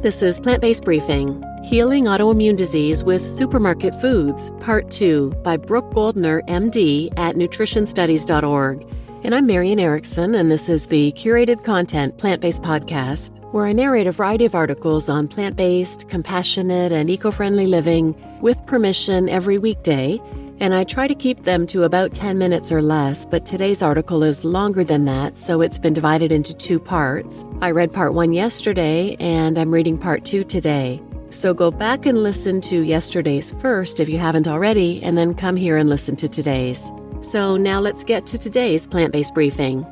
This is Plant Based Briefing Healing Autoimmune Disease with Supermarket Foods, Part 2 by Brooke Goldner, MD, at nutritionstudies.org. And I'm Marian Erickson, and this is the curated content plant based podcast where I narrate a variety of articles on plant based, compassionate, and eco friendly living with permission every weekday and I try to keep them to about 10 minutes or less, but today's article is longer than that, so it's been divided into two parts. I read part one yesterday, and I'm reading part two today. So go back and listen to yesterday's first if you haven't already, and then come here and listen to today's. So now let's get to today's plant based briefing.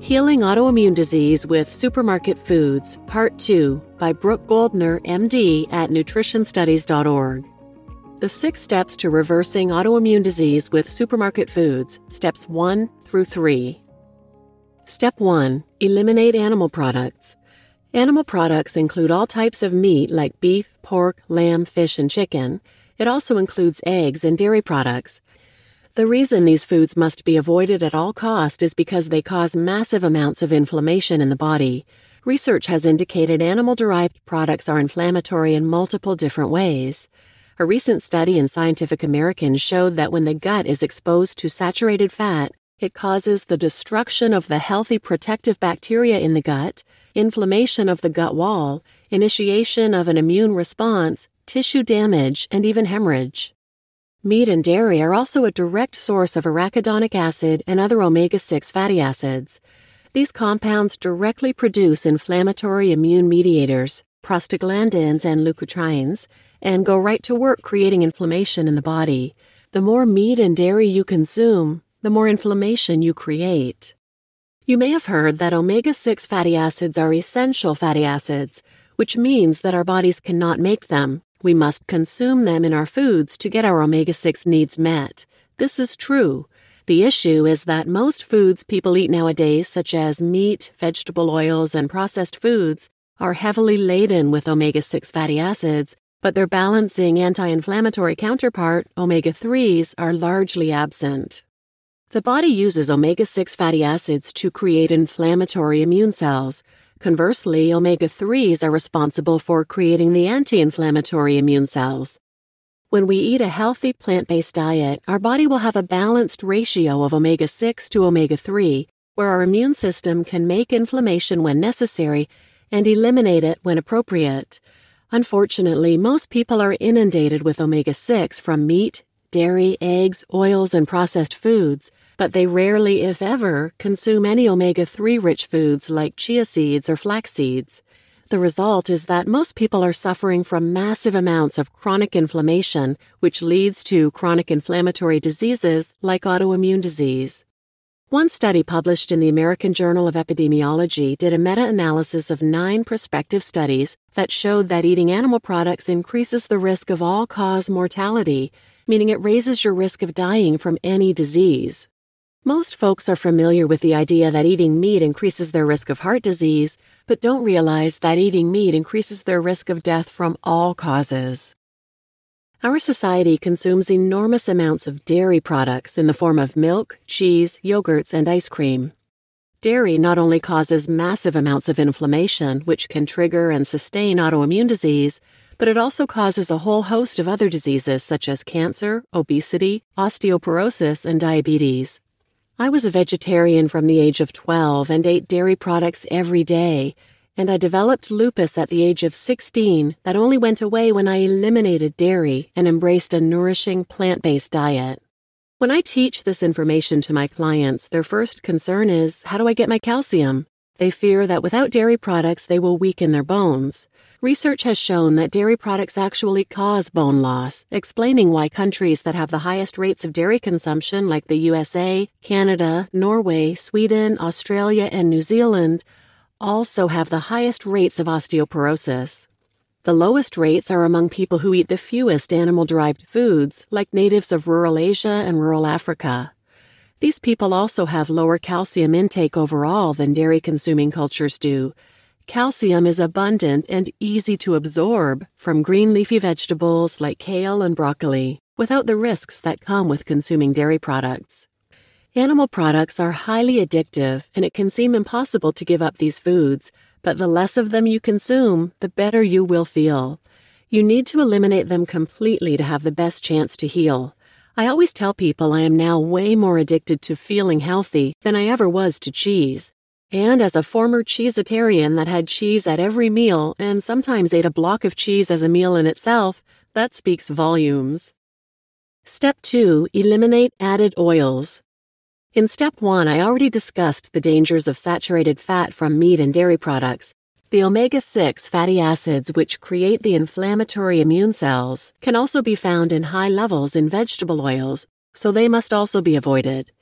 Healing Autoimmune Disease with Supermarket Foods, Part 2 by Brooke Goldner, MD at nutritionstudies.org. The six steps to reversing autoimmune disease with supermarket foods, steps 1 through 3. Step 1 Eliminate animal products. Animal products include all types of meat like beef, pork, lamb, fish, and chicken. It also includes eggs and dairy products. The reason these foods must be avoided at all cost is because they cause massive amounts of inflammation in the body. Research has indicated animal derived products are inflammatory in multiple different ways. A recent study in Scientific American showed that when the gut is exposed to saturated fat, it causes the destruction of the healthy protective bacteria in the gut, inflammation of the gut wall, initiation of an immune response, tissue damage, and even hemorrhage. Meat and dairy are also a direct source of arachidonic acid and other omega 6 fatty acids. These compounds directly produce inflammatory immune mediators, prostaglandins and leukotrienes, and go right to work creating inflammation in the body. The more meat and dairy you consume, the more inflammation you create. You may have heard that omega 6 fatty acids are essential fatty acids, which means that our bodies cannot make them. We must consume them in our foods to get our omega 6 needs met. This is true. The issue is that most foods people eat nowadays, such as meat, vegetable oils, and processed foods, are heavily laden with omega 6 fatty acids, but their balancing anti inflammatory counterpart, omega 3s, are largely absent. The body uses omega 6 fatty acids to create inflammatory immune cells. Conversely, omega 3s are responsible for creating the anti inflammatory immune cells. When we eat a healthy plant based diet, our body will have a balanced ratio of omega 6 to omega 3, where our immune system can make inflammation when necessary and eliminate it when appropriate. Unfortunately, most people are inundated with omega 6 from meat, dairy, eggs, oils, and processed foods, but they rarely, if ever, consume any omega 3 rich foods like chia seeds or flax seeds. The result is that most people are suffering from massive amounts of chronic inflammation, which leads to chronic inflammatory diseases like autoimmune disease. One study published in the American Journal of Epidemiology did a meta analysis of nine prospective studies that showed that eating animal products increases the risk of all cause mortality, meaning it raises your risk of dying from any disease. Most folks are familiar with the idea that eating meat increases their risk of heart disease, but don't realize that eating meat increases their risk of death from all causes. Our society consumes enormous amounts of dairy products in the form of milk, cheese, yogurts, and ice cream. Dairy not only causes massive amounts of inflammation, which can trigger and sustain autoimmune disease, but it also causes a whole host of other diseases such as cancer, obesity, osteoporosis, and diabetes. I was a vegetarian from the age of 12 and ate dairy products every day, and I developed lupus at the age of 16 that only went away when I eliminated dairy and embraced a nourishing plant based diet. When I teach this information to my clients, their first concern is how do I get my calcium? They fear that without dairy products, they will weaken their bones. Research has shown that dairy products actually cause bone loss, explaining why countries that have the highest rates of dairy consumption, like the USA, Canada, Norway, Sweden, Australia, and New Zealand, also have the highest rates of osteoporosis. The lowest rates are among people who eat the fewest animal derived foods, like natives of rural Asia and rural Africa. These people also have lower calcium intake overall than dairy consuming cultures do. Calcium is abundant and easy to absorb from green leafy vegetables like kale and broccoli, without the risks that come with consuming dairy products. Animal products are highly addictive, and it can seem impossible to give up these foods, but the less of them you consume, the better you will feel. You need to eliminate them completely to have the best chance to heal. I always tell people I am now way more addicted to feeling healthy than I ever was to cheese. And as a former cheesetarian that had cheese at every meal and sometimes ate a block of cheese as a meal in itself, that speaks volumes. Step 2 Eliminate added oils. In step 1, I already discussed the dangers of saturated fat from meat and dairy products. The omega 6 fatty acids, which create the inflammatory immune cells, can also be found in high levels in vegetable oils, so they must also be avoided.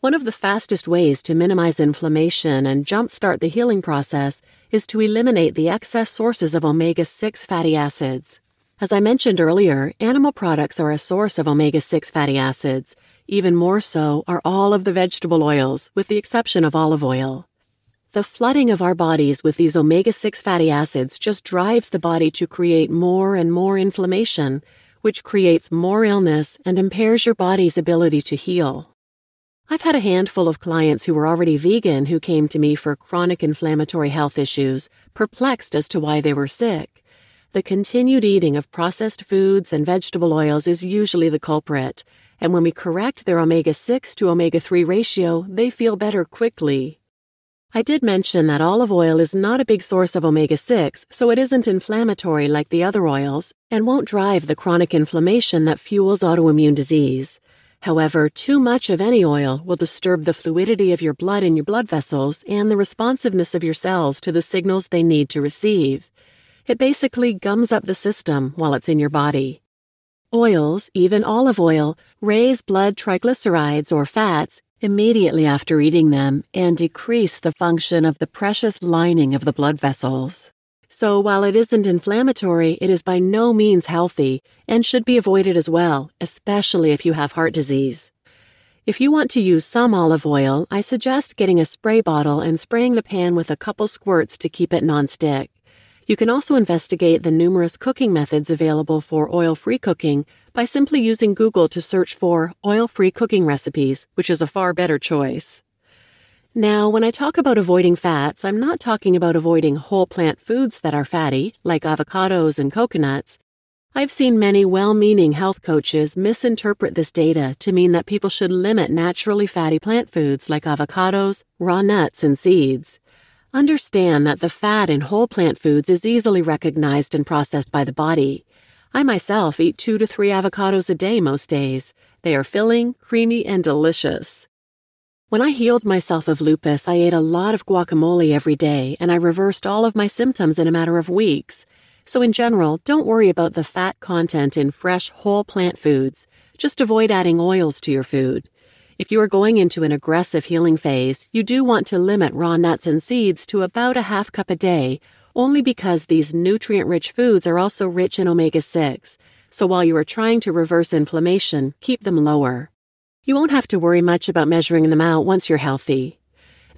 One of the fastest ways to minimize inflammation and jumpstart the healing process is to eliminate the excess sources of omega 6 fatty acids. As I mentioned earlier, animal products are a source of omega 6 fatty acids. Even more so are all of the vegetable oils, with the exception of olive oil. The flooding of our bodies with these omega 6 fatty acids just drives the body to create more and more inflammation, which creates more illness and impairs your body's ability to heal. I've had a handful of clients who were already vegan who came to me for chronic inflammatory health issues, perplexed as to why they were sick. The continued eating of processed foods and vegetable oils is usually the culprit, and when we correct their omega 6 to omega 3 ratio, they feel better quickly. I did mention that olive oil is not a big source of omega 6, so it isn't inflammatory like the other oils and won't drive the chronic inflammation that fuels autoimmune disease. However, too much of any oil will disturb the fluidity of your blood in your blood vessels and the responsiveness of your cells to the signals they need to receive. It basically gums up the system while it's in your body. Oils, even olive oil, raise blood triglycerides or fats immediately after eating them and decrease the function of the precious lining of the blood vessels. So while it isn't inflammatory, it is by no means healthy and should be avoided as well, especially if you have heart disease. If you want to use some olive oil, I suggest getting a spray bottle and spraying the pan with a couple squirts to keep it nonstick. You can also investigate the numerous cooking methods available for oil free cooking by simply using Google to search for oil free cooking recipes, which is a far better choice. Now, when I talk about avoiding fats, I'm not talking about avoiding whole plant foods that are fatty, like avocados and coconuts. I've seen many well meaning health coaches misinterpret this data to mean that people should limit naturally fatty plant foods like avocados, raw nuts, and seeds. Understand that the fat in whole plant foods is easily recognized and processed by the body. I myself eat two to three avocados a day most days. They are filling, creamy, and delicious. When I healed myself of lupus, I ate a lot of guacamole every day and I reversed all of my symptoms in a matter of weeks. So, in general, don't worry about the fat content in fresh, whole plant foods. Just avoid adding oils to your food. If you are going into an aggressive healing phase, you do want to limit raw nuts and seeds to about a half cup a day, only because these nutrient rich foods are also rich in omega 6. So, while you are trying to reverse inflammation, keep them lower. You won't have to worry much about measuring them out once you're healthy.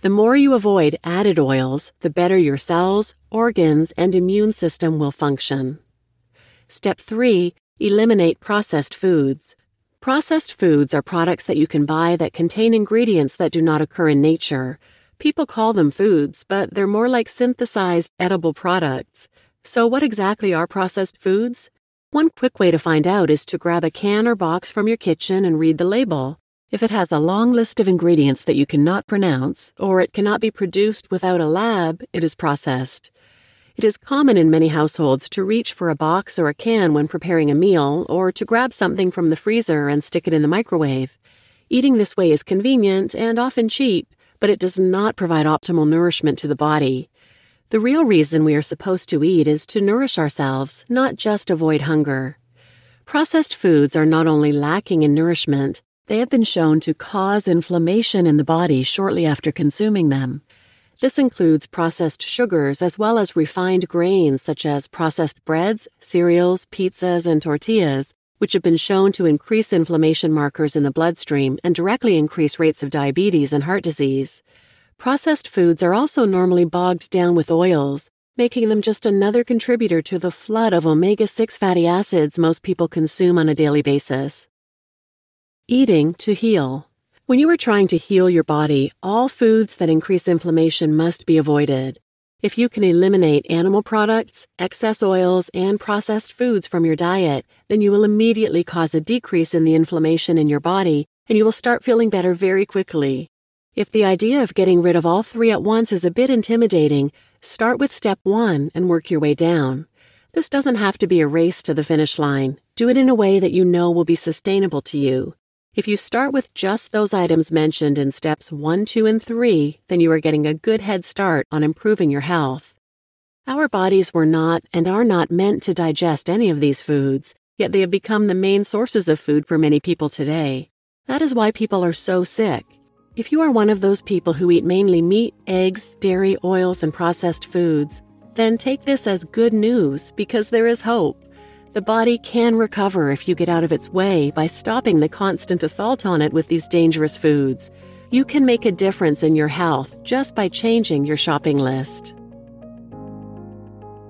The more you avoid added oils, the better your cells, organs, and immune system will function. Step 3 Eliminate processed foods. Processed foods are products that you can buy that contain ingredients that do not occur in nature. People call them foods, but they're more like synthesized edible products. So, what exactly are processed foods? One quick way to find out is to grab a can or box from your kitchen and read the label. If it has a long list of ingredients that you cannot pronounce, or it cannot be produced without a lab, it is processed. It is common in many households to reach for a box or a can when preparing a meal, or to grab something from the freezer and stick it in the microwave. Eating this way is convenient and often cheap, but it does not provide optimal nourishment to the body. The real reason we are supposed to eat is to nourish ourselves, not just avoid hunger. Processed foods are not only lacking in nourishment, they have been shown to cause inflammation in the body shortly after consuming them. This includes processed sugars as well as refined grains such as processed breads, cereals, pizzas, and tortillas, which have been shown to increase inflammation markers in the bloodstream and directly increase rates of diabetes and heart disease. Processed foods are also normally bogged down with oils, making them just another contributor to the flood of omega 6 fatty acids most people consume on a daily basis. Eating to heal. When you are trying to heal your body, all foods that increase inflammation must be avoided. If you can eliminate animal products, excess oils, and processed foods from your diet, then you will immediately cause a decrease in the inflammation in your body and you will start feeling better very quickly. If the idea of getting rid of all three at once is a bit intimidating, start with step one and work your way down. This doesn't have to be a race to the finish line. Do it in a way that you know will be sustainable to you. If you start with just those items mentioned in steps 1, 2, and 3, then you are getting a good head start on improving your health. Our bodies were not and are not meant to digest any of these foods, yet they have become the main sources of food for many people today. That is why people are so sick. If you are one of those people who eat mainly meat, eggs, dairy, oils, and processed foods, then take this as good news because there is hope. The body can recover if you get out of its way by stopping the constant assault on it with these dangerous foods. You can make a difference in your health just by changing your shopping list.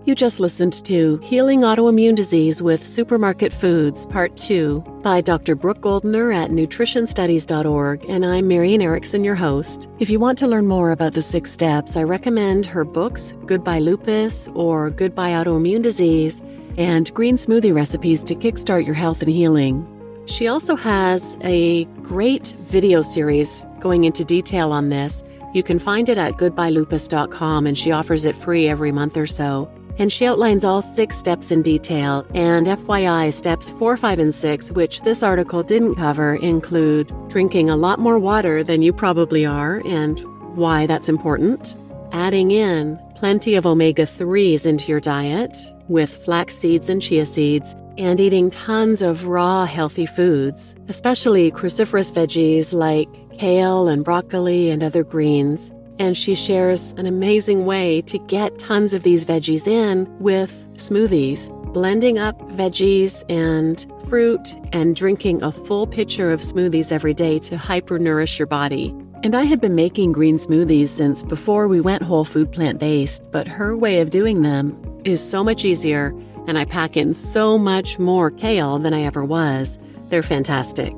You just listened to Healing Autoimmune Disease with Supermarket Foods, Part 2, by Dr. Brooke Goldner at nutritionstudies.org, and I'm Marian Erickson, your host. If you want to learn more about the six steps, I recommend her books, Goodbye Lupus or Goodbye Autoimmune Disease and green smoothie recipes to kickstart your health and healing. She also has a great video series going into detail on this. You can find it at goodbyelupus.com and she offers it free every month or so. And she outlines all six steps in detail. And FYI, steps four, five, and six, which this article didn't cover, include drinking a lot more water than you probably are and why that's important, adding in plenty of omega 3s into your diet, with flax seeds and chia seeds, and eating tons of raw, healthy foods, especially cruciferous veggies like kale and broccoli and other greens. And she shares an amazing way to get tons of these veggies in with smoothies, blending up veggies and fruit and drinking a full pitcher of smoothies every day to hypernourish your body. And I had been making green smoothies since before we went whole food plant based, but her way of doing them is so much easier, and I pack in so much more kale than I ever was. They're fantastic.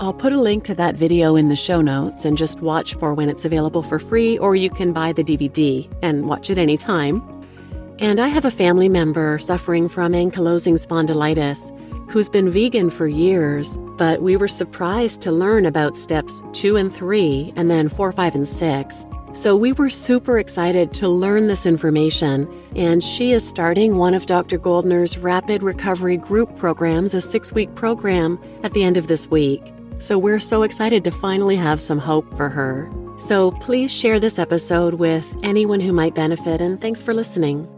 I'll put a link to that video in the show notes and just watch for when it's available for free, or you can buy the DVD and watch it anytime. And I have a family member suffering from ankylosing spondylitis who's been vegan for years, but we were surprised to learn about steps two and three, and then four, five, and six. So we were super excited to learn this information, and she is starting one of Dr. Goldner's rapid recovery group programs, a six week program, at the end of this week. So we're so excited to finally have some hope for her. So please share this episode with anyone who might benefit, and thanks for listening.